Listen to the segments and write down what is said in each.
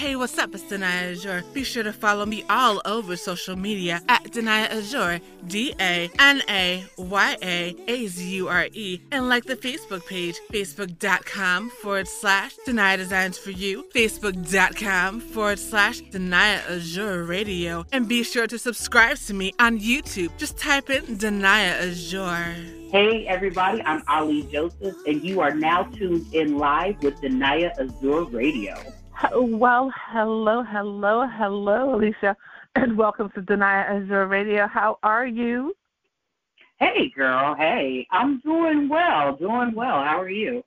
Hey, what's up? It's Danaya Azure. Be sure to follow me all over social media at Danaya Azure, D A N A Y A A Z U R E, and like the Facebook page, facebook.com forward slash Danaya Designs for You, facebook.com forward slash Danaya Azure Radio, and be sure to subscribe to me on YouTube. Just type in Danaya Azure. Hey, everybody, I'm Ali Joseph, and you are now tuned in live with Danaya Azure Radio. Well, hello, hello, hello, Alicia, and welcome to Danaya Azure Radio. How are you? Hey, girl. Hey, I'm doing well, doing well. How are you?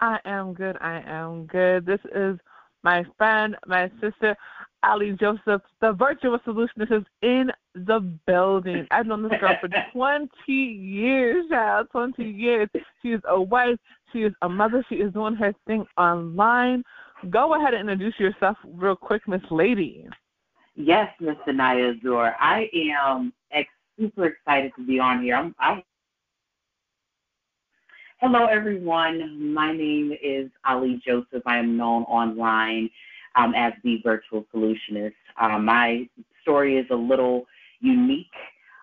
I am good. I am good. This is my friend, my sister, Ali Joseph, the virtual solutionist, is in the building. I've known this girl for 20 years, child. 20 years. She is a wife. She is a mother. She is doing her thing online. Go ahead and introduce yourself real quick, Miss Lady. Yes, Miss Naya Azure. I am ex- super excited to be on here. I'm, I'm Hello, everyone. My name is Ali Joseph. I am known online um, as the virtual solutionist. Um, my story is a little unique.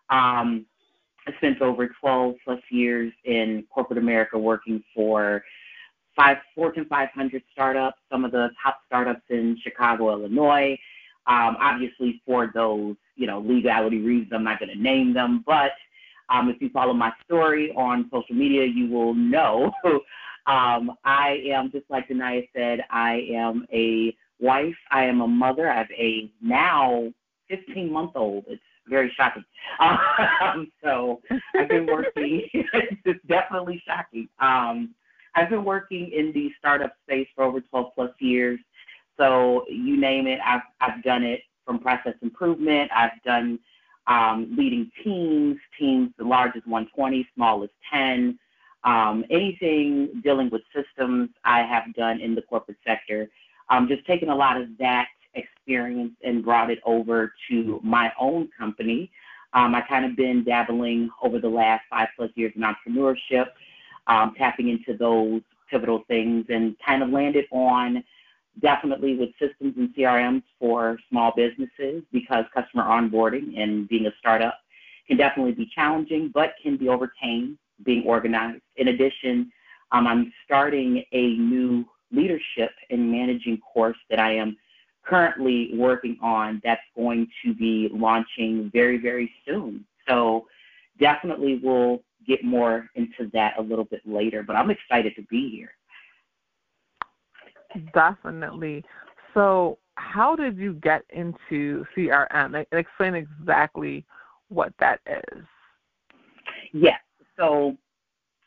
Um, I spent over 12 plus years in corporate America working for five Fortune 500 startups, some of the top startups in Chicago, Illinois. Um, obviously, for those you know legality reasons, I'm not going to name them. But um, if you follow my story on social media, you will know. um, I am just like Danaya said. I am a wife. I am a mother. I have a now 15 month old. It's very shocking. Um, so I've been working. it's definitely shocking. Um, I've been working in the startup space for over 12 plus years. So you name it, I've I've done it from process improvement. I've done um, leading teams, teams the largest 120, small as 10. Um, anything dealing with systems, I have done in the corporate sector. Um, just taking a lot of that experience and brought it over to my own company. Um, I kind of been dabbling over the last five plus years in entrepreneurship, um, tapping into those pivotal things, and kind of landed on definitely with systems and CRMs for small businesses because customer onboarding and being a startup can definitely be challenging, but can be overcame being organized. In addition, um, I'm starting a new leadership and managing course that I am currently working on that's going to be launching very, very soon. So definitely we'll get more into that a little bit later, but I'm excited to be here. Definitely. So, how did you get into CRM? And Explain exactly what that is. Yes. So,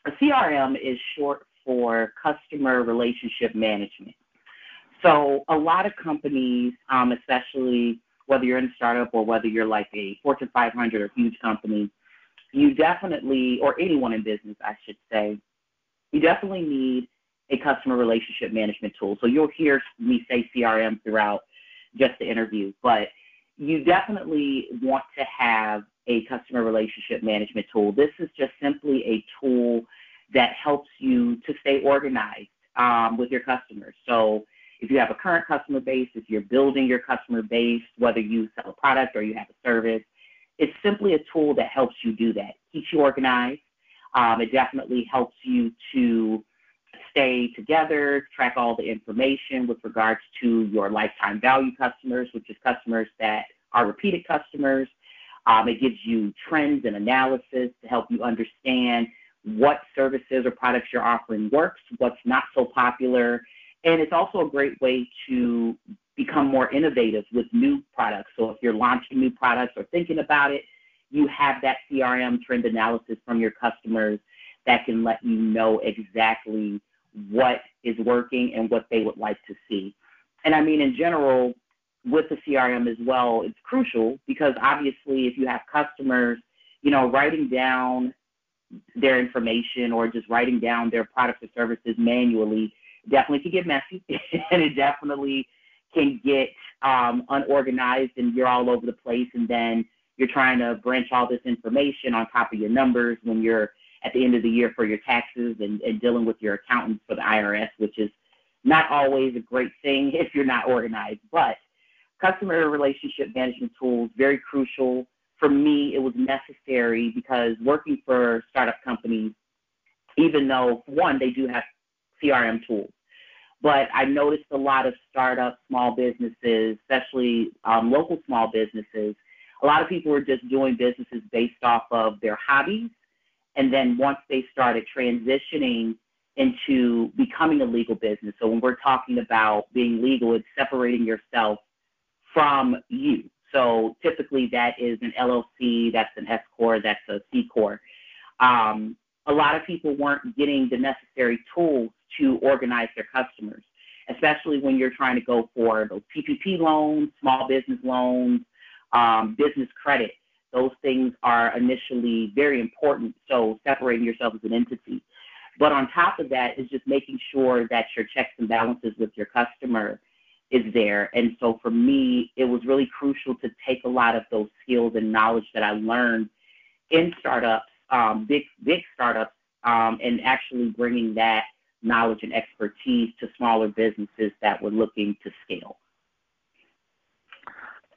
a CRM is short for customer relationship management. So, a lot of companies, um, especially whether you're in a startup or whether you're like a Fortune 500 or huge company, you definitely, or anyone in business, I should say, you definitely need a customer relationship management tool. So you'll hear me say CRM throughout just the interview, but you definitely want to have a customer relationship management tool. This is just simply a tool that helps you to stay organized um, with your customers. So if you have a current customer base, if you're building your customer base, whether you sell a product or you have a service, it's simply a tool that helps you do that, keeps you organized. Um, it definitely helps you to stay together, track all the information with regards to your lifetime value customers, which is customers that are repeated customers. Um, it gives you trends and analysis to help you understand what services or products you're offering works, what's not so popular. And it's also a great way to become more innovative with new products. So if you're launching new products or thinking about it, you have that CRM trend analysis from your customers that can let you know exactly what is working and what they would like to see. And I mean, in general, with the CRM as well, it's crucial because obviously, if you have customers, you know, writing down their information or just writing down their products or services manually definitely can get messy and it definitely can get um, unorganized and you're all over the place and then you're trying to branch all this information on top of your numbers when you're at the end of the year for your taxes and, and dealing with your accountants for the IRS, which is not always a great thing if you're not organized, but customer relationship management tools very crucial. For me it was necessary because working for startup companies even though one they do have crm tools but i noticed a lot of startup small businesses especially um, local small businesses a lot of people were just doing businesses based off of their hobbies and then once they started transitioning into becoming a legal business so when we're talking about being legal it's separating yourself from you. So typically that is an LLC, that's an S corp, that's a C corp. Um, a lot of people weren't getting the necessary tools to organize their customers, especially when you're trying to go for those PPP loans, small business loans, um, business credit. Those things are initially very important. So separating yourself as an entity. But on top of that is just making sure that your checks and balances with your customer is there. And so for me, it was really crucial to take a lot of those skills and knowledge that I learned in startups, um, big big startups, um, and actually bringing that knowledge and expertise to smaller businesses that were looking to scale.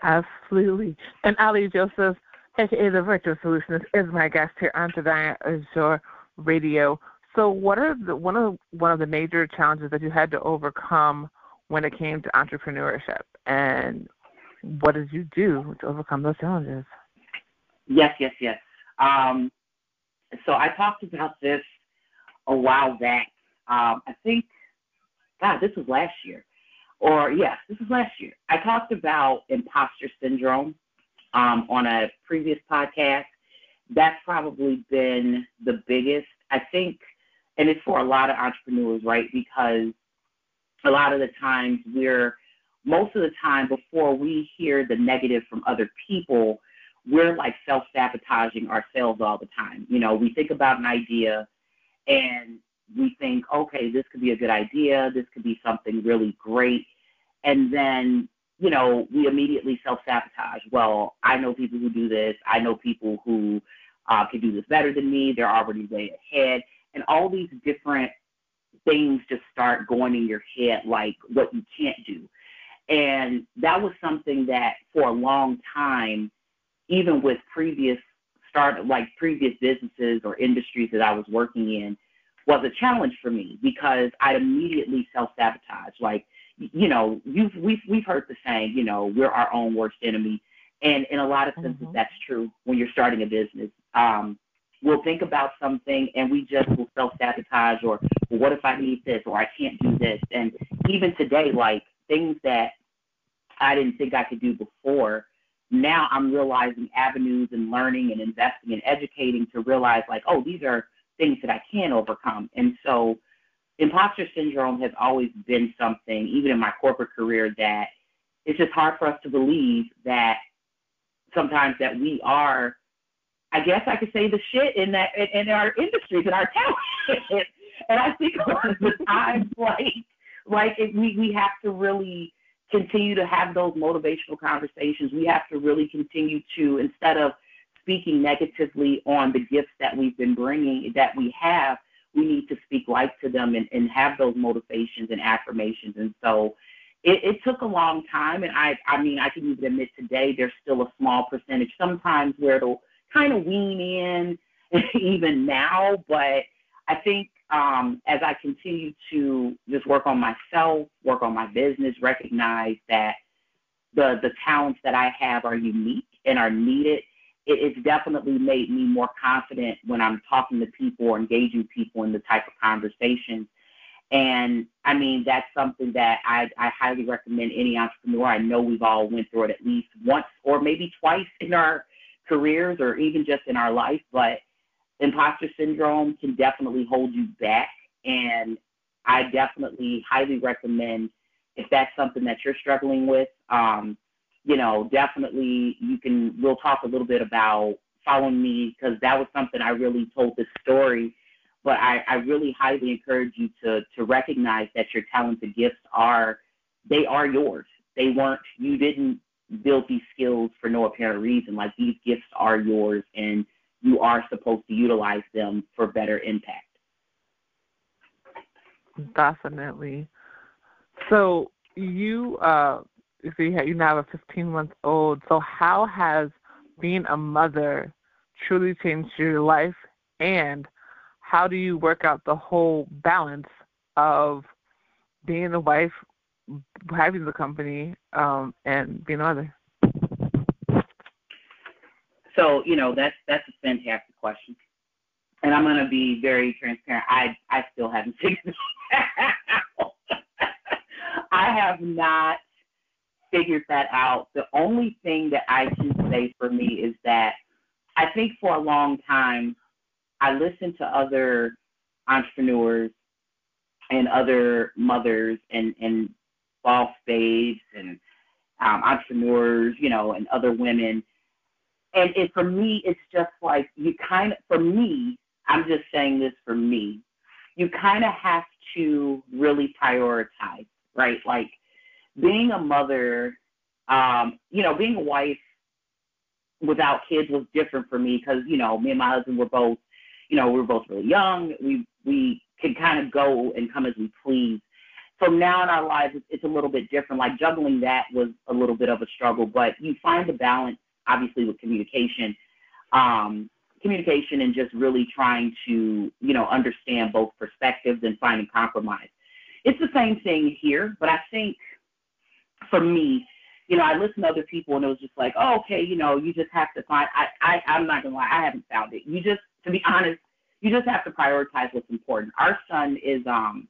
Absolutely. And Ali Joseph, aka the Virtual Solutionist, is my guest here on Danaya Azure Radio. So, what are the one of one of the major challenges that you had to overcome when it came to entrepreneurship and what did you do to overcome those challenges? Yes, yes, yes. Um, so I talked about this a while back. Um, I think, God, this was last year. Or, yes, this was last year. I talked about imposter syndrome um, on a previous podcast. That's probably been the biggest, I think, and it's for a lot of entrepreneurs, right? Because a lot of the times we're most of the time before we hear the negative from other people, we're like self sabotaging ourselves all the time. You know, we think about an idea and we think, okay, this could be a good idea, this could be something really great. And then, you know, we immediately self sabotage. Well, I know people who do this, I know people who uh, can do this better than me, they're already way ahead. And all these different things just start going in your head like what you can't do. And that was something that for a long time, even with previous start like previous businesses or industries that I was working in, was a challenge for me because I'd immediately self sabotage. Like, you know, you've we've we've heard the saying, you know, we're our own worst enemy. And in a lot of senses mm-hmm. that's true when you're starting a business. Um, we'll think about something and we just will self sabotage or well, what if I need this or I can't do this. And even today, like things that I didn't think I could do before, now I'm realizing avenues and learning and investing and educating to realize like, oh, these are things that I can overcome. And so imposter syndrome has always been something, even in my corporate career, that it's just hard for us to believe that sometimes that we are I guess I could say the shit in that in, in our industries in our town. and I think a lot of the times, like like if we we have to really continue to have those motivational conversations. We have to really continue to instead of speaking negatively on the gifts that we've been bringing that we have, we need to speak life to them and, and have those motivations and affirmations. And so it, it took a long time. And I, I mean, I can even admit today there's still a small percentage sometimes where it'll kind of wean in even now, but I think um, as I continue to just work on myself, work on my business, recognize that the the talents that I have are unique and are needed. It, it's definitely made me more confident when I'm talking to people or engaging people in the type of conversations. And I mean, that's something that I, I highly recommend any entrepreneur. I know we've all went through it at least once or maybe twice in our careers or even just in our life, but imposter syndrome can definitely hold you back. And I definitely highly recommend if that's something that you're struggling with, um, you know, definitely you can, we'll talk a little bit about following me because that was something I really told this story. But I, I really highly encourage you to, to recognize that your talents and gifts are, they are yours. They weren't, you didn't build these skills for no apparent reason. Like these gifts are yours and you are supposed to utilize them for better impact. Definitely. So you uh you, have, you now have a 15 month old. So how has being a mother truly changed your life, and how do you work out the whole balance of being a wife, having the company, um, and being a mother? So you know that's that's a fantastic question, and I'm going to be very transparent. I I still haven't figured it out. I have not figured that out. The only thing that I can say for me is that I think for a long time I listened to other entrepreneurs and other mothers and and boss babes and um, entrepreneurs, you know, and other women. And it, for me, it's just like you kind of, for me, I'm just saying this for me, you kind of have to really prioritize, right? Like being a mother, um, you know, being a wife without kids was different for me because, you know, me and my husband were both, you know, we were both really young. We we could kind of go and come as we please. So now in our lives, it's, it's a little bit different. Like juggling that was a little bit of a struggle, but you find a balance, obviously, with communication. Um, communication and just really trying to, you know, understand both perspectives and finding compromise. It's the same thing here, but I think for me, you know, I listened to other people and it was just like, oh, okay, you know, you just have to find. I, I, I'm not gonna lie, I haven't found it. You just, to be honest, you just have to prioritize what's important. Our son is um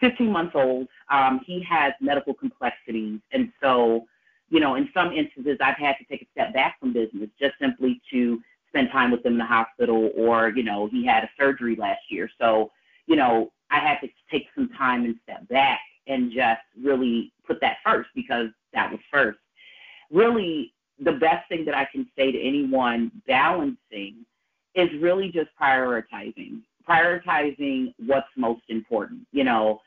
15 months old. Um, he has medical complexities, and so, you know, in some instances, I've had to take a step back from business just simply to spend time with him in the hospital, or you know, he had a surgery last year, so you know, I had to take some time and step back and just really put that first because that was first. Really, the best thing that I can say to anyone balancing is really just prioritizing, prioritizing what's most important. You know,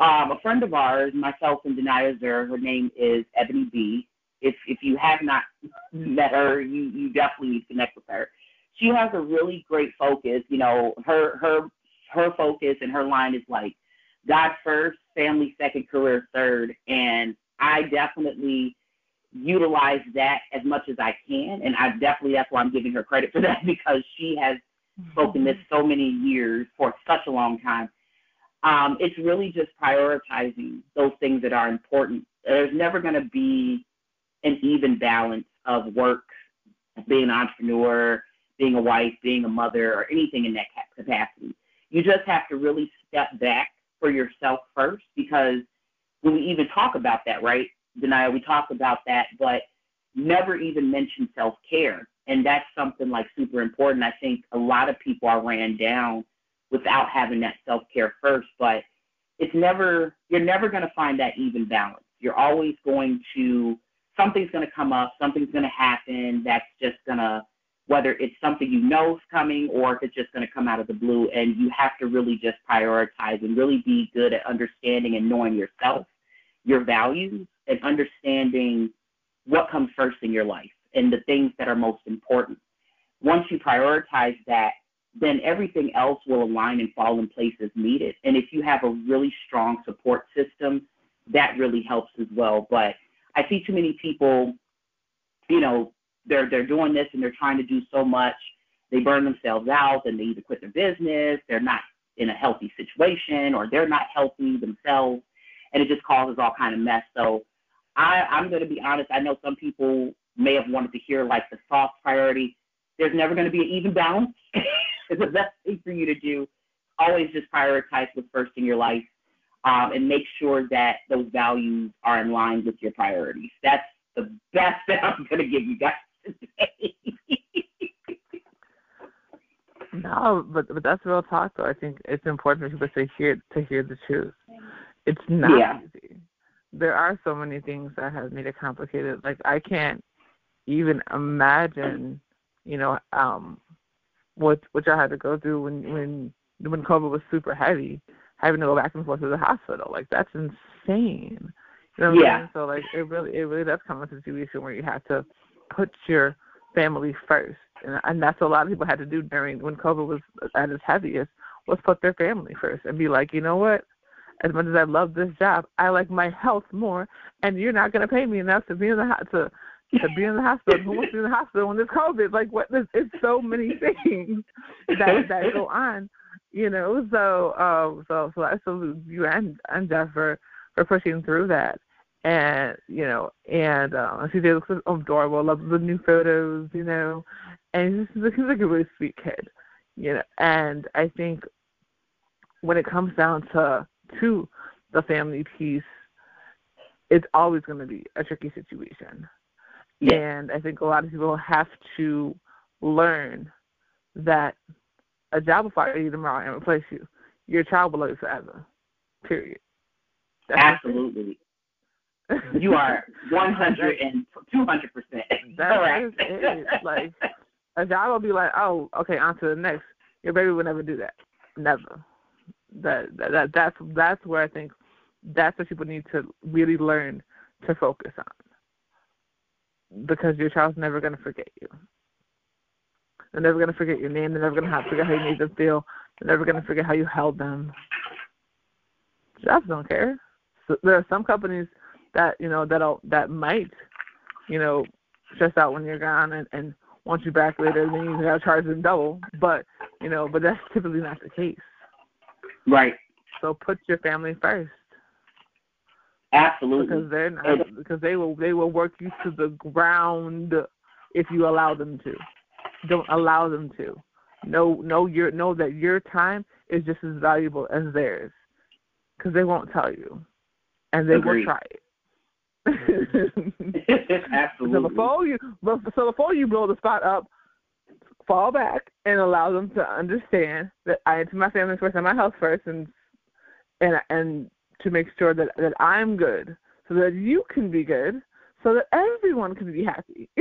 um, a friend of ours, myself and Danaya Azure, her name is Ebony B. If if you have not met her, you you definitely need to connect with her. She has a really great focus. You know, her her her focus and her line is like God first, family second, career third. And I definitely utilize that as much as I can. And I definitely, that's why I'm giving her credit for that because she has spoken this so many years for such a long time. Um, it's really just prioritizing those things that are important. There's never going to be an even balance of work, being an entrepreneur, being a wife, being a mother, or anything in that capacity. You just have to really step back for yourself first because when we even talk about that, right, Danaya, we talk about that, but never even mention self care. And that's something like super important. I think a lot of people are ran down without having that self care first, but it's never, you're never going to find that even balance. You're always going to, something's going to come up, something's going to happen that's just going to whether it's something you know is coming or if it's just going to come out of the blue. And you have to really just prioritize and really be good at understanding and knowing yourself, your values, and understanding what comes first in your life and the things that are most important. Once you prioritize that, then everything else will align and fall in place as needed. And if you have a really strong support system, that really helps as well. But I see too many people, you know, they're they're doing this and they're trying to do so much. They burn themselves out and they either quit their business, they're not in a healthy situation, or they're not healthy themselves, and it just causes all kind of mess. So I, I'm going to be honest. I know some people may have wanted to hear like the soft priority. There's never going to be an even balance. it's the best thing for you to do. Always just prioritize what's first in your life, um, and make sure that those values are in line with your priorities. That's the best that I'm going to give you guys no, but but that's real talk though. I think it's important for people to hear to hear the truth. It's not yeah. easy. There are so many things that have made it complicated. Like I can't even imagine, you know, um what what y'all had to go through when when when COVID was super heavy, having to go back and forth to the hospital. Like that's insane. You know what yeah. I mean? So like it really it really does come with a situation where you have to put your family first. And, and that's what a lot of people had to do during when COVID was at its heaviest was put their family first and be like, you know what, as much as I love this job, I like my health more, and you're not going to pay me enough to be in the to to be in the hospital. Who wants to be in the hospital when there's COVID? Like what? There's, it's so many things that that go on, you know. So um, so so I salute you and and Jeff for for pushing through that. And you know, and uh, she looks adorable. Love the new photos, you know, and he's, he's like a really sweet kid, you know. And I think when it comes down to to the family piece, it's always going to be a tricky situation. Yeah. And I think a lot of people have to learn that a job will fire you tomorrow and replace you. Your child will love you forever. Period. That's Absolutely. You are 100 and 200 percent correct. It. Like a job will be like, oh, okay, on to the next. Your baby will never do that. Never. That, that that that's that's where I think that's what people need to really learn to focus on because your child's never going to forget you. They're never going to forget your name. They're never going to forget how you made them feel. They're never going to forget how you held them. Jobs don't care. So there are some companies that you know that'll that might, you know, stress out when you're gone and, and want you back later. Then you got to charge them double. But you know, but that's typically not the case. Right. So put your family first. Absolutely. Because they're not, because they will they will work you to the ground if you allow them to. Don't allow them to. Know know your know that your time is just as valuable as theirs, because they won't tell you, and they Agreed. will try it. Absolutely. So before you so before you blow the spot up, fall back and allow them to understand that I to my family first and my health first, and and and to make sure that that I'm good, so that you can be good, so that everyone can be happy.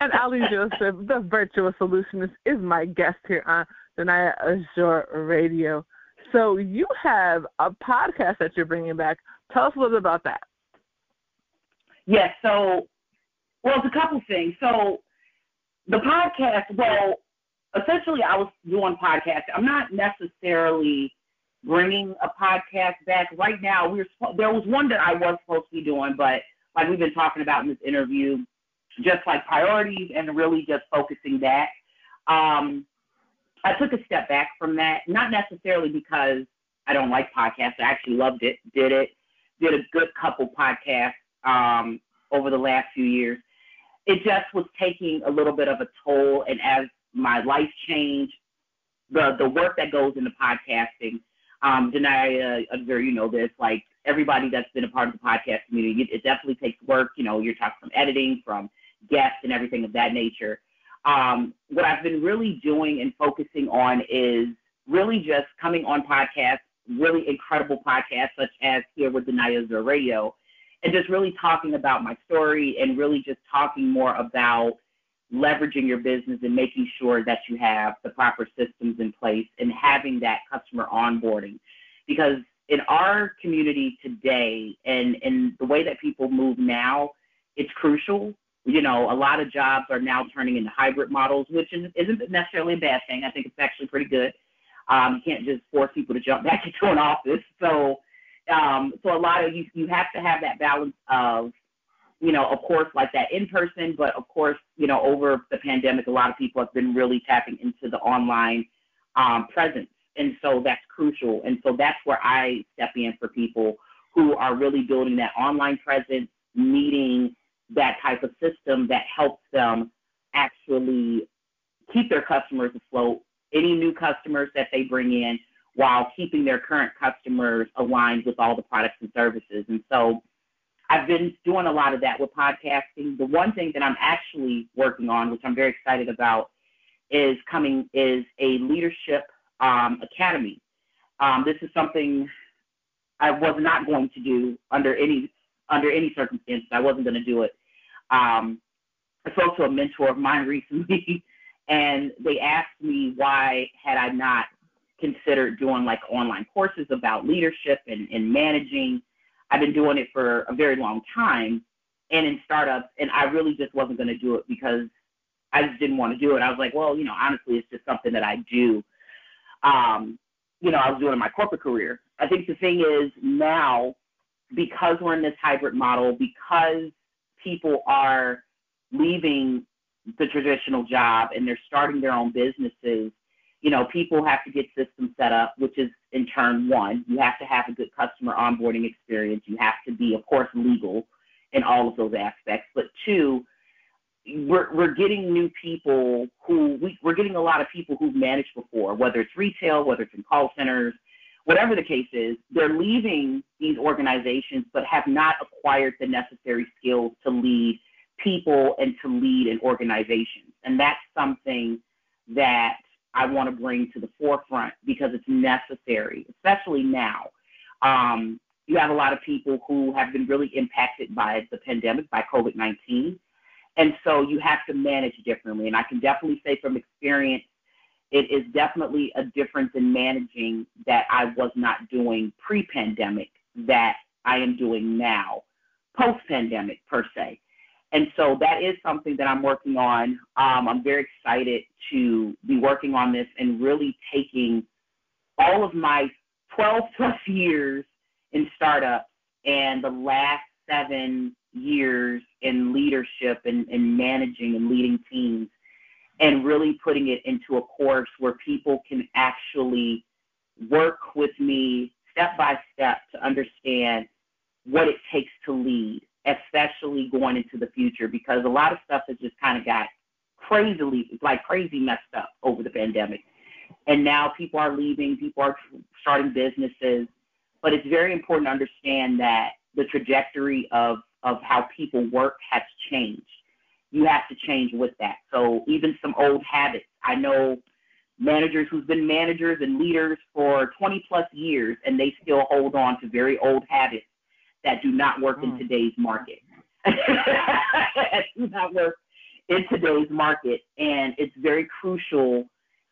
and Ali Joseph, the virtual solutionist, is my guest here on Danaya Azure Radio. So you have a podcast that you're bringing back. Tell us a little bit about that. Yes. So, well, it's a couple things. So, the podcast. Well, essentially I was doing podcast. I'm not necessarily bringing a podcast back right now. We are there was one that I was supposed to be doing, but like we've been talking about in this interview, just like priorities and really just focusing that. Um, I took a step back from that, not necessarily because I don't like podcasts. I actually loved it, did it, did a good couple podcasts um, over the last few years. It just was taking a little bit of a toll, and as my life changed, the the work that goes into podcasting. Um, Danaya, uh, sure you know this, like everybody that's been a part of the podcast community, it, it definitely takes work. You know, you're talking from editing, from guests, and everything of that nature. Um, what I've been really doing and focusing on is really just coming on podcasts, really incredible podcasts such as here with Danaya Azure Radio, and just really talking about my story and really just talking more about leveraging your business and making sure that you have the proper systems in place and having that customer onboarding. Because in our community today and, and the way that people move now, it's crucial. You know, a lot of jobs are now turning into hybrid models, which isn't necessarily a bad thing. I think it's actually pretty good. Um, you can't just force people to jump back into an office. So, um, so a lot of you, you have to have that balance of you know, of course, like that in person, but of course, you know, over the pandemic, a lot of people have been really tapping into the online um, presence. And so that's crucial. And so that's where I step in for people who are really building that online presence, needing that type of system that helps them actually keep their customers afloat, any new customers that they bring in, while keeping their current customers aligned with all the products and services. And so I've been doing a lot of that with podcasting. The one thing that I'm actually working on, which I'm very excited about, is coming is a leadership um, academy. Um, this is something I was not going to do under any under any circumstances. I wasn't going to do it. Um, I spoke to a mentor of mine recently, and they asked me why had I not considered doing like online courses about leadership and, and managing I've been doing it for a very long time and in startups, and I really just wasn't going to do it because I just didn't want to do it. I was like, well, you know, honestly, it's just something that I do. Um, you know I was doing in my corporate career. I think the thing is now because we're in this hybrid model, because people are leaving the traditional job and they're starting their own businesses, you know, people have to get systems set up, which is in turn one, you have to have a good customer onboarding experience. You have to be, of course, legal in all of those aspects. But two, we're we're getting new people who we, we're getting a lot of people who've managed before, whether it's retail, whether it's in call centers, whatever the case is, they're leaving these organizations but have not acquired the necessary skills to lead people and to lead an organization. And that's something that I want to bring to the forefront because it's necessary, especially now. Um, you have a lot of people who have been really impacted by the pandemic, by COVID 19. And so you have to manage differently. And I can definitely say from experience, it is definitely a difference in managing that I was not doing pre pandemic that I am doing now, post pandemic per se. And so that is something that I'm working on. Um, I'm very excited to be working on this and really taking all of my 12 plus years in startups and the last seven years in leadership and, and managing and leading teams and really putting it into a course where people can actually work with me step by step to understand what it takes to lead, especially going into the future, because a lot of stuff has just kind of got crazily, like crazy messed up over the pandemic. And now people are leaving, people are starting businesses, but it's very important to understand that the trajectory of, of how people work has changed you have to change with that. So even some old habits. I know managers who've been managers and leaders for 20 plus years and they still hold on to very old habits that do not work mm. in today's market. do not work in today's market. And it's very crucial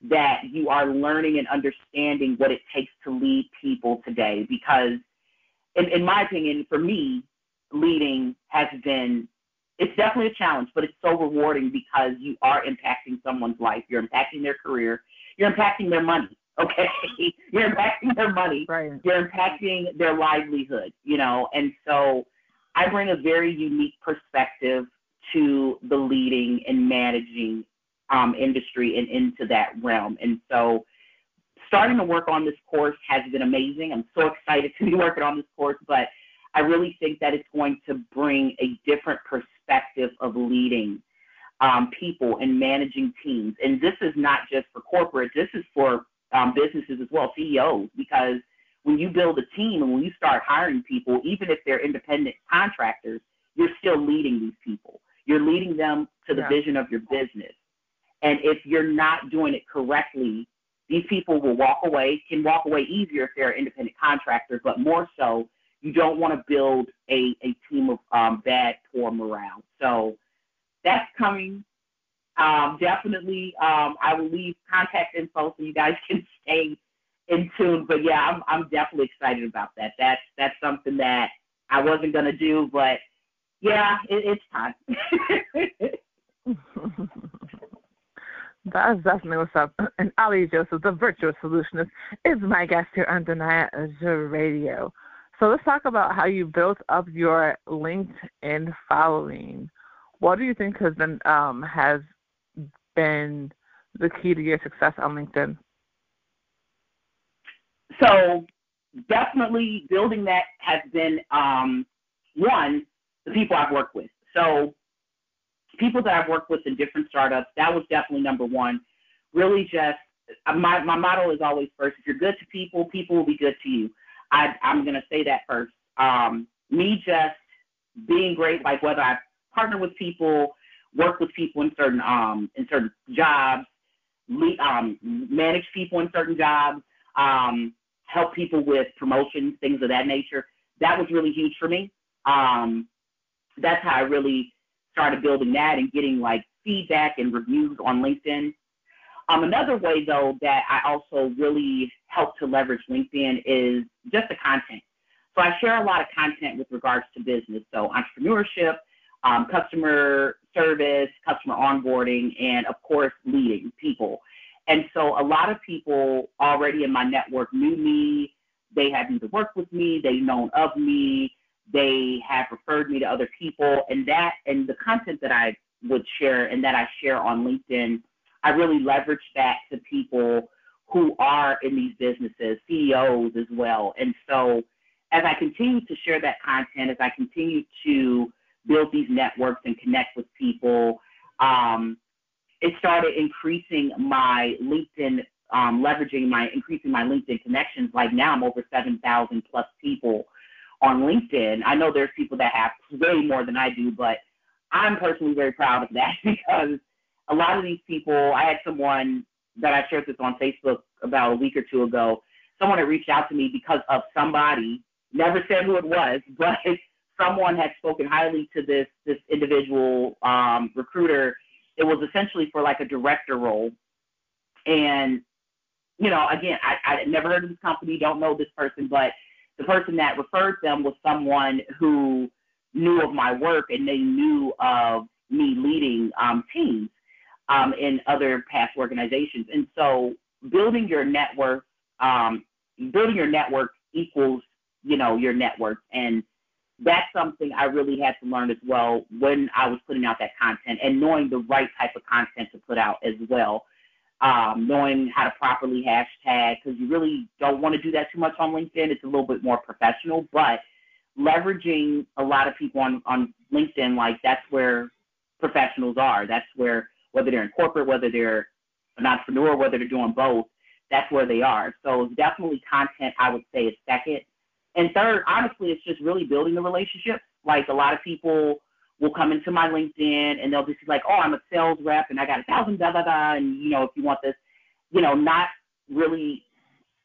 that you are learning and understanding what it takes to lead people today because in, in my opinion, for me, leading has been it's definitely a challenge, but it's so rewarding because you are impacting someone's life. You're impacting their career. You're impacting their money. Okay, you're impacting their money. Right. You're impacting their livelihood. You know, and so I bring a very unique perspective to the leading and managing um, industry and into that realm. And so starting to work on this course has been amazing. I'm so excited to be working on this course, but I really think that it's going to bring a different perspective of leading um, people and managing teams. And this is not just for corporate, this is for um, businesses as well, CEOs, because when you build a team and when you start hiring people, even if they're independent contractors, you're still leading these people. You're leading them to the yeah. vision of your business. And if you're not doing it correctly, these people will walk away, can walk away easier if they're independent contractors, but more so you don't want to build a, a team of um, bad, poor morale. So that's coming. Um, definitely, um, I will leave contact info so you guys can stay in tune. But yeah, I'm I'm definitely excited about that. That's that's something that I wasn't gonna do, but yeah, it, it's time. That's definitely what's up. And Ali Joseph, the virtual solutionist, is my guest here on Danaya Radio. So let's talk about how you built up your LinkedIn following. What do you think has been um, has been the key to your success on LinkedIn? So definitely building that has been um, one the people I've worked with. So people that I've worked with in different startups, that was definitely number one. Really, just my my motto is always first: if you're good to people, people will be good to you. I, I'm going to say that first. Um, me just being great, like whether I partner with people, work with people in certain um, in certain jobs, lead, um, manage people in certain jobs, um, help people with promotions, things of that nature. That was really huge for me. Um, that's how I really started building that and getting like feedback and reviews on LinkedIn. Um, another way, though, that I also really help to leverage LinkedIn is just the content. So I share a lot of content with regards to business, so entrepreneurship, um, customer service, customer onboarding, and of course, leading people. And so a lot of people already in my network knew me. They had either worked with me, they've known of me, they have referred me to other people, and that and the content that I would share and that I share on LinkedIn, I really leverage that to people who are in these businesses, CEOs as well. And so as I continue to share that content, as I continue to build these networks and connect with people, um, it started increasing my LinkedIn, um, leveraging my, increasing my LinkedIn connections. Like now I'm over 7,000 plus people on LinkedIn. I know there's people that have way more than I do, but I'm personally very proud of that because a lot of these people, I had someone that I shared this on Facebook about a week or two ago. Someone had reached out to me because of somebody, never said who it was, but someone had spoken highly to this this individual um, recruiter. It was essentially for like a director role, and you know, again, I I never heard of this company, don't know this person, but the person that referred them was someone who knew of my work and they knew of me leading um, teams um, in other past organizations. And so building your network, um, building your network equals, you know, your network. And that's something I really had to learn as well when I was putting out that content and knowing the right type of content to put out as well um, knowing how to properly hashtag because you really don't want to do that too much on LinkedIn. It's a little bit more professional, but leveraging a lot of people on, on LinkedIn, like that's where professionals are. That's where, whether they're in corporate, whether they're an entrepreneur, whether they're doing both, that's where they are. So definitely content, I would say, is second. And third, honestly, it's just really building the relationship. Like a lot of people will come into my LinkedIn and they'll just be like, oh, I'm a sales rep and I got a thousand da da da, and you know, if you want this, you know, not really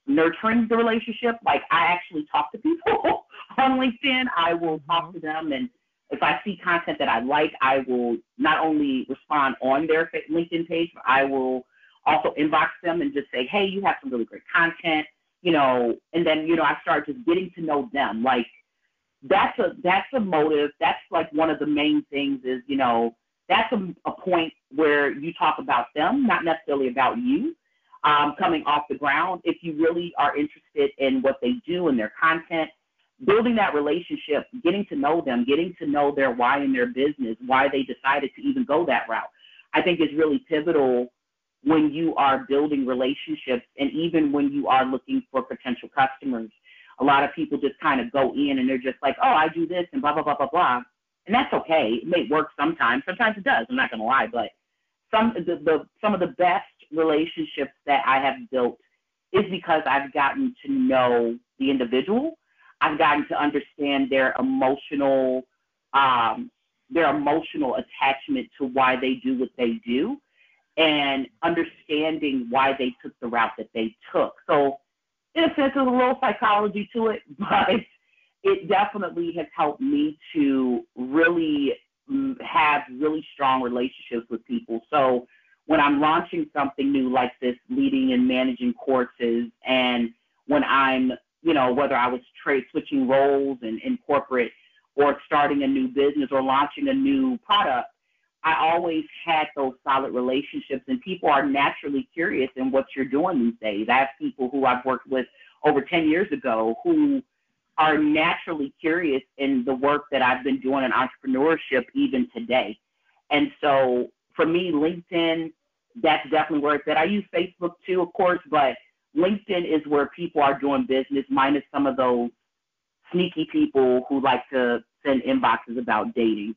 nurturing the relationship. Like I actually talk to people on LinkedIn. I will talk mm-hmm. to them, and if I see content that I like, I will not only respond on their LinkedIn page, but I will also inbox them and just say, hey, you have some really great content, you know, and then you know I start just getting to know them, like that's a that's a motive. That's like one of the main things is you know that's a, a point where you talk about them, not necessarily about you. Um, coming off the ground, if you really are interested in what they do and their content, building that relationship, getting to know them, getting to know their why in their business, why they decided to even go that route, I think is really pivotal when you are building relationships and even when you are looking for potential customers a lot of people just kind of go in and they're just like, oh, I do this and blah, blah, blah, blah, blah. And that's okay. It may work sometimes. Sometimes it does. I'm not going to lie. But some, the, the, some of the best relationships that I have built is because I've gotten to know the individual. I've gotten to understand their emotional, um, their emotional attachment to why they do what they do and understanding why they took the route that they took. So in a sense, there's a little psychology to it, but it definitely has helped me to really mm, have really strong relationships with people. So when I'm launching something new like this, leading and managing courses, and when I'm, you know, whether I was trade switching roles in, in corporate or starting a new business or launching a new product, I always had those solid relationships, and people are naturally curious in what you're doing these days. I have people who I've worked with over 10 years ago who are naturally curious in the work that I've been doing in entrepreneurship even today. And so for me, LinkedIn, that's definitely where it's at. I use Facebook too, of course, but LinkedIn is where people are doing business, minus some of those sneaky people who like to send inboxes about dating.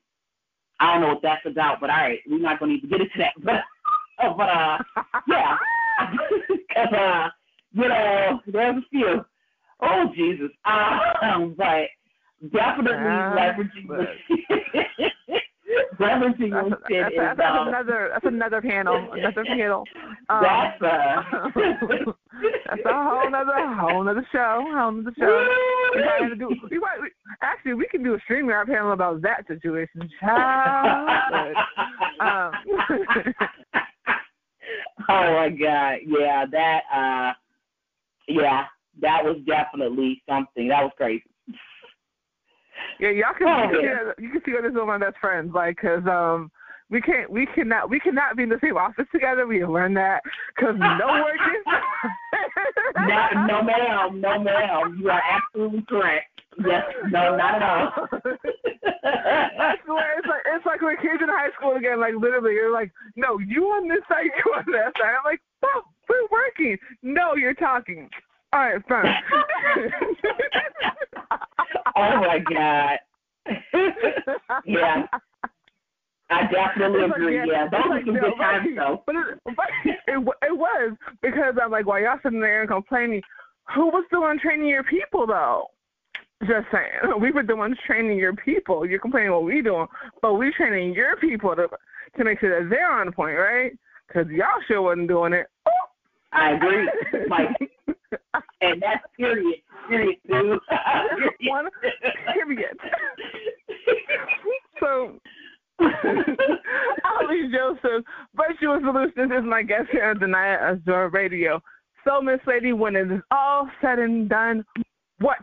I don't know what that's about, but all right, we're not going to get into that. But, but uh, yeah, because uh, you know, there's a few. Oh Jesus, um, but definitely uh, leveraging but... leveraging that's, LinkedIn that's, is that's, that's uh, another that's another panel, another panel. Um, that's a that's a whole other whole other show, whole other show. we might to do. We might we, actually we can do a streaming panel about that situation. Child. um. oh my God, yeah, that. uh yeah, that was definitely something. That was crazy. Yeah, y'all can oh, yeah. you can see this with my best friends, like, cause um, we can't we cannot we cannot be in the same office together. We learned that because no working. no, no, ma'am, no, ma'am. You are absolutely correct. Yes, no, not at all. I swear, it's like it's like when kids in high school again. Like literally, you're like, no, you on this side, you on that side. I'm like, stop, we're working. No, you're talking. All right, fine. oh my god. yeah. I definitely It's like, agree. yeah, Yeah, it's those were like, some good times, right. though. But it, but it, it was because I'm like, while y'all sitting there and complaining, who was the one training your people though? Just saying, we were the ones training your people. You're complaining what we doing, but we training your people to to make sure that they're on point, right? Because y'all sure wasn't doing it. I agree. Like, and that's period. Period, too. One period. so, Ali Joseph, Virtual Solutionist is my guest here on Danaya Azure Radio. So, Miss Lady, when it is all said and done, what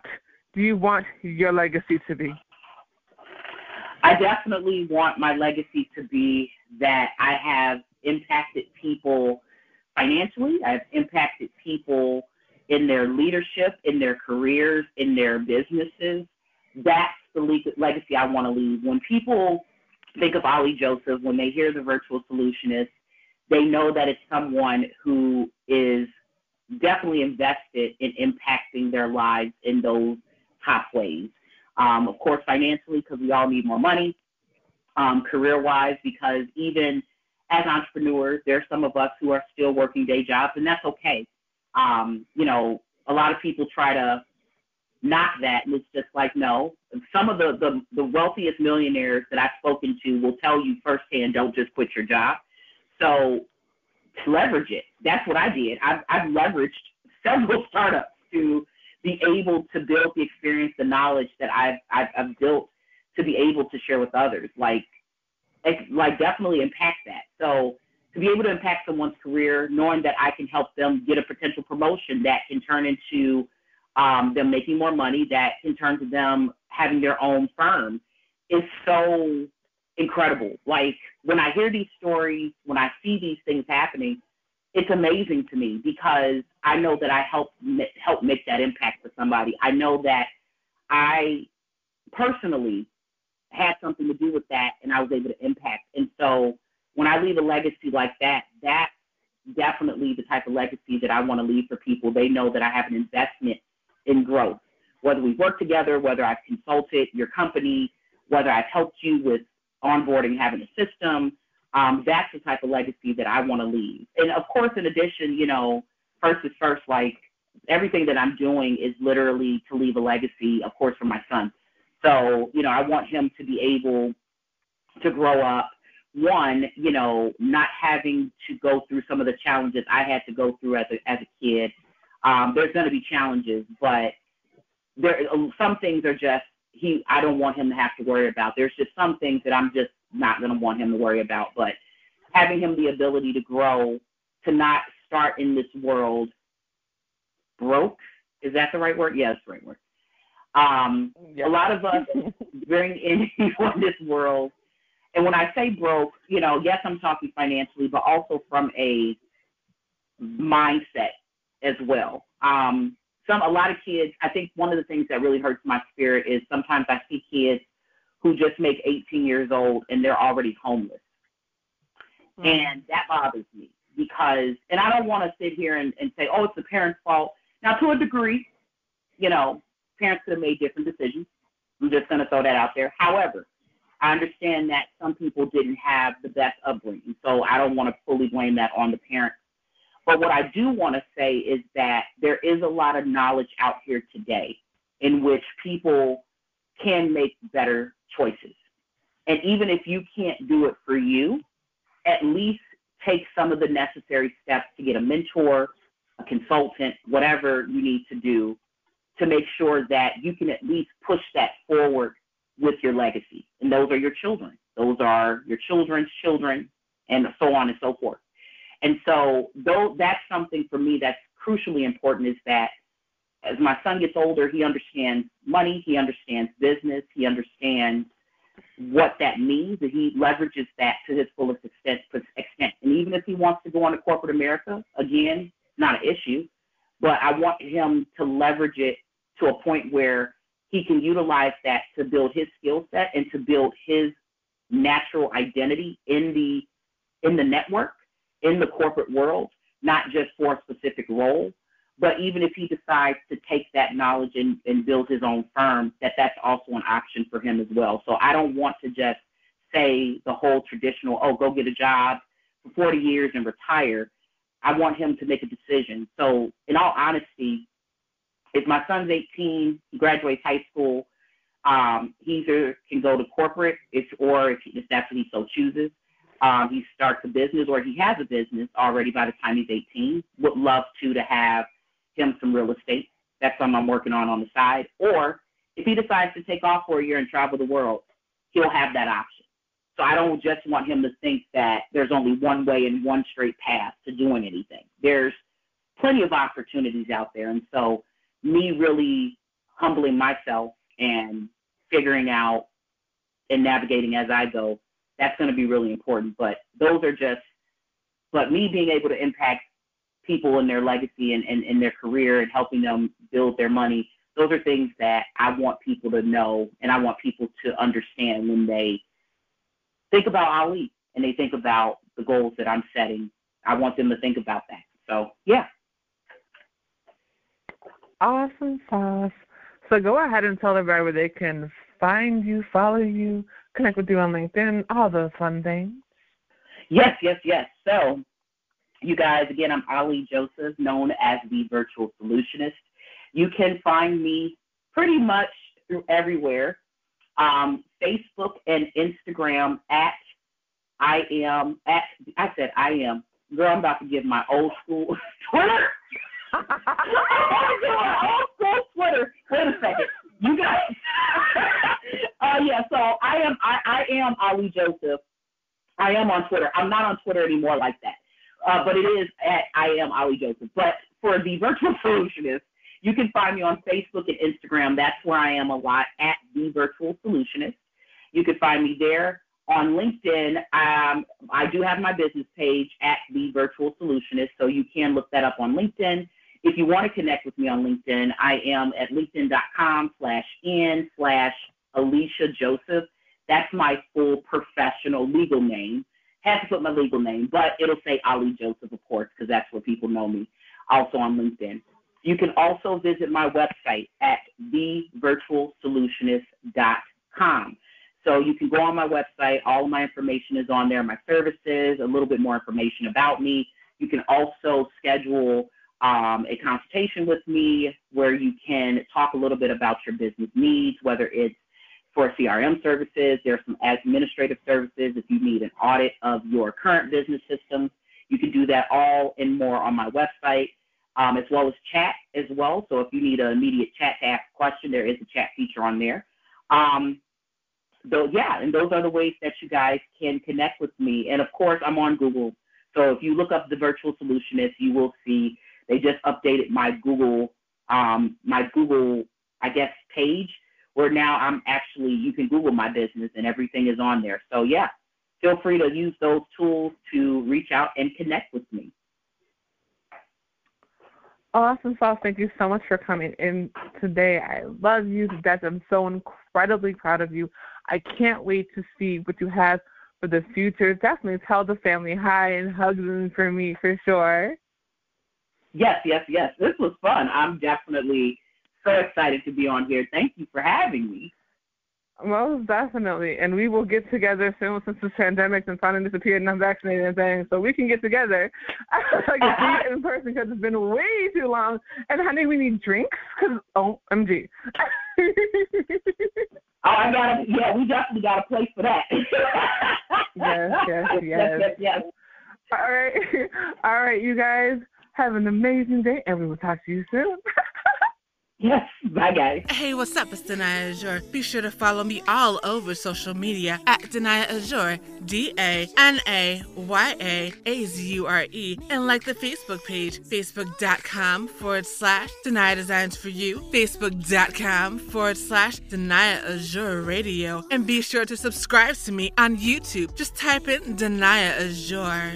do you want your legacy to be? I definitely want my legacy to be that I have impacted people financially. I've impacted people in their leadership, in their careers, in their businesses. That's the le- legacy I want to leave. When people think of Ali Joseph, when they hear the virtual solutionist, they know that it's someone who is definitely invested in impacting their lives in those top ways. Um, of course, financially, because we all need more money. Um, career wise, because even as entrepreneurs, there are some of us who are still working day jobs, and that's okay. Um, you know, a lot of people try to knock that, and it's just like, no. Some of the, the, the wealthiest millionaires that I've spoken to will tell you firsthand, don't just quit your job. So leverage it. That's what I did. I've, I've leveraged several startups to be able to build the experience, the knowledge that I've, I've, I've built to be able to share with others. Like, like definitely impact that. So to be able to impact someone's career, knowing that I can help them get a potential promotion that can turn into um, them making more money, that can turn to them having their own firm, is so incredible. Like when I hear these stories, when I see these things happening, it's amazing to me because I know that I help help make that impact for somebody. I know that I personally had something to do with that and I was able to impact. And so when I leave a legacy like that, that's definitely the type of legacy that I want to leave for people. They know that I have an investment in growth. Whether we work together, whether I've consulted your company, whether I've helped you with onboarding, having a system, um, that's the type of legacy that I want to leave. And of course, in addition, you know, first is first, like everything that I'm doing is literally to leave a legacy, of course, for my son. So, you know, I want him to be able to grow up, one, you know, not having to go through some of the challenges I had to go through as a, as a kid. Um, there's going to be challenges, but there some things are just he I don't want him to have to worry about. There's just some things that I'm just not going to want him to worry about, but having him the ability to grow, to not start in this world broke. Is that the right word? Yes, yeah, right word. Um, yeah. A lot of us bring into this world, and when I say broke, you know, yes, I'm talking financially, but also from a mindset as well. Um, some a lot of kids. I think one of the things that really hurts my spirit is sometimes I see kids who just make 18 years old and they're already homeless, mm-hmm. and that bothers me because, and I don't want to sit here and, and say, oh, it's the parents' fault. Now, to a degree, you know, parents could have made different decisions. I'm just going to throw that out there. However, I understand that some people didn't have the best upbringing, so I don't want to fully blame that on the parents. But what I do want to say is that there is a lot of knowledge out here today in which people can make better choices. And even if you can't do it for you, at least take some of the necessary steps to get a mentor, a consultant, whatever you need to do to make sure that you can at least push that forward with your legacy. And those are your children. Those are your children's children, and so on and so forth. And so, though that's something for me that's crucially important is that as my son gets older, he understands money, he understands business, he understands what that means, and he leverages that to his fullest extent. extent. And even if he wants to go on to corporate America, again, not an issue, but I want him to leverage it to a point where he can utilize that to build his skill set and to build his natural identity in the in the network, in the corporate world, not just for a specific role, but even if he decides to take that knowledge and, and build his own firm, that that's also an option for him as well. So I don't want to just say the whole traditional, oh, go get a job for 40 years and retire. I want him to make a decision. So in all honesty, if my son's 18, he graduates high school, um, he either can go to corporate, or if, if that's what he so chooses, um, he starts a business or he has a business already by the time he's 18. Would love to to have him some real estate. That's something I'm working on on the side. Or if he decides to take off for a year and travel the world, he'll have that option. So I don't just want him to think that there's only one way and one straight path to doing anything. There's plenty of opportunities out there. And so me really humbling myself and figuring out and navigating as I go, that's going to be really important. But those are just, but me being able to impact people in their legacy and, and, and their career and helping them build their money, those are things that I want people to know and I want people to understand when they think about Ali and they think about the goals that I'm setting. I want them to think about that. So, yeah. Awesome sauce. So go ahead and tell everybody where they can find you, follow you, connect with you on LinkedIn, all those fun things. Yes, yes, yes. So you guys, again, I'm Ali Joseph, known as the Virtual Solutionist. You can find me pretty much through everywhere um, Facebook and Instagram at I am at I said I am girl. I'm about to give my old school Twitter. Old school Twitter. Wait a second, you guys. uh, yeah, so I am I, am Ali Joseph. I am on Twitter. I'm not on Twitter anymore like that uh, but it is at I am Ali Joseph. But for the virtual solutionist, you can find me on Facebook and Instagram. That's where I am a lot at the virtual solutionist. You can find me there on LinkedIn. Um, I do have my business page at the virtual solutionist, so you can look that up on LinkedIn. If you want to connect with me on LinkedIn, I am at linkedin.com slash in slash Alicia Joseph. That's my full professional legal name have to put my legal name, but it'll say Ali Joseph, of course, because that's where people know me, also on LinkedIn. You can also visit my website at thevirtualsolutionist.com. So you can go on my website. All my information is on there, my services, a little bit more information about me. You can also schedule um, a consultation with me where you can talk a little bit about your business needs, whether it's for CRM services. There's some administrative services if you need an audit of your current business systems. You can do that all and more on my website, um, as well as chat as well. So if you need an immediate chat to ask a question, there is a chat feature on there. Um, so yeah, and those are the ways that you guys can connect with me. And of course, I'm on Google. So if you look up the Virtual Solutionist, you will see they just updated my Google, um, my Google, I guess, page where now I'm actually, you can Google my business and everything is on there. So, yeah, feel free to use those tools to reach out and connect with me. Awesome sauce. Thank you so much for coming in today. I love you to death. I'm so incredibly proud of you. I can't wait to see what you have for the future. Definitely tell the family hi and hugs for me for sure. Yes, yes, yes. This was fun. I'm definitely so excited to be on here. Thank you for having me. Most definitely. And we will get together soon since this pandemic and finally disappeared and I'm vaccinated and things. So we can get together. like meet in person because it's been way too long. And honey, we need drinks because oh, OMG. oh, I got to, yeah, we definitely got a place for that. yes, yes, yes. Yes, yes, yes. All right. All right, you guys have an amazing day and we will talk to you soon. Yes, Bye, guys. Hey, what's up? It's Danaya Azure. Be sure to follow me all over social media at Danaya Azure, D A N A Y A A Z U R E, and like the Facebook page, facebook.com forward slash Danaya Designs for You, facebook.com forward slash Danaya Azure Radio, and be sure to subscribe to me on YouTube. Just type in Danaya Azure.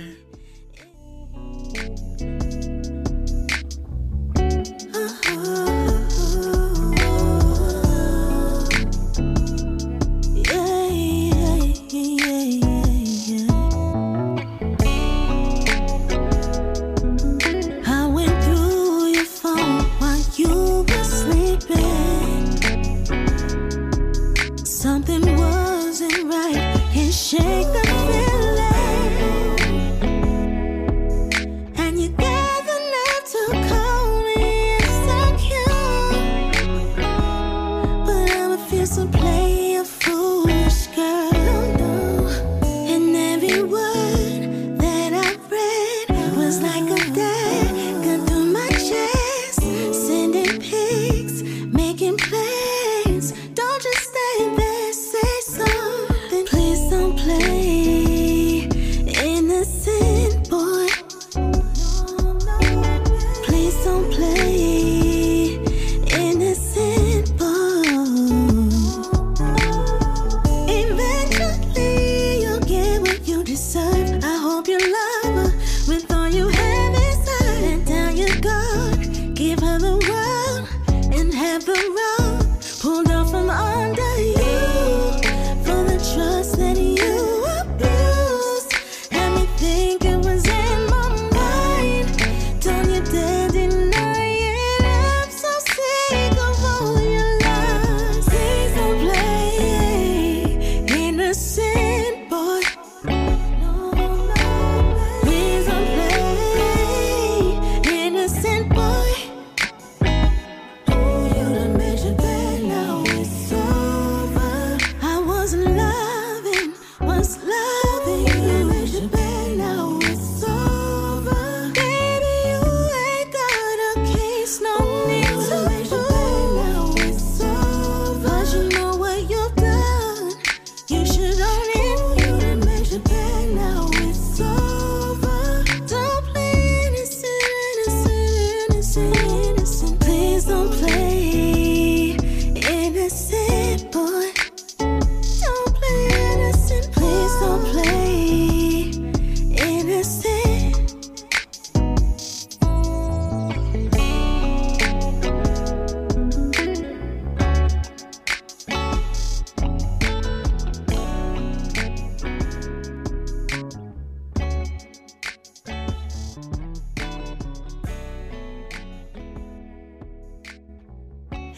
Something wasn't right. Can't shake the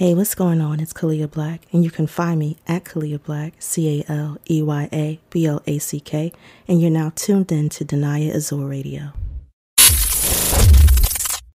Hey, what's going on? It's Caleya Black, and you can find me at Caleya Black, C A L E Y A B L A C K, and you're now tuned in to Danaya Azure Radio.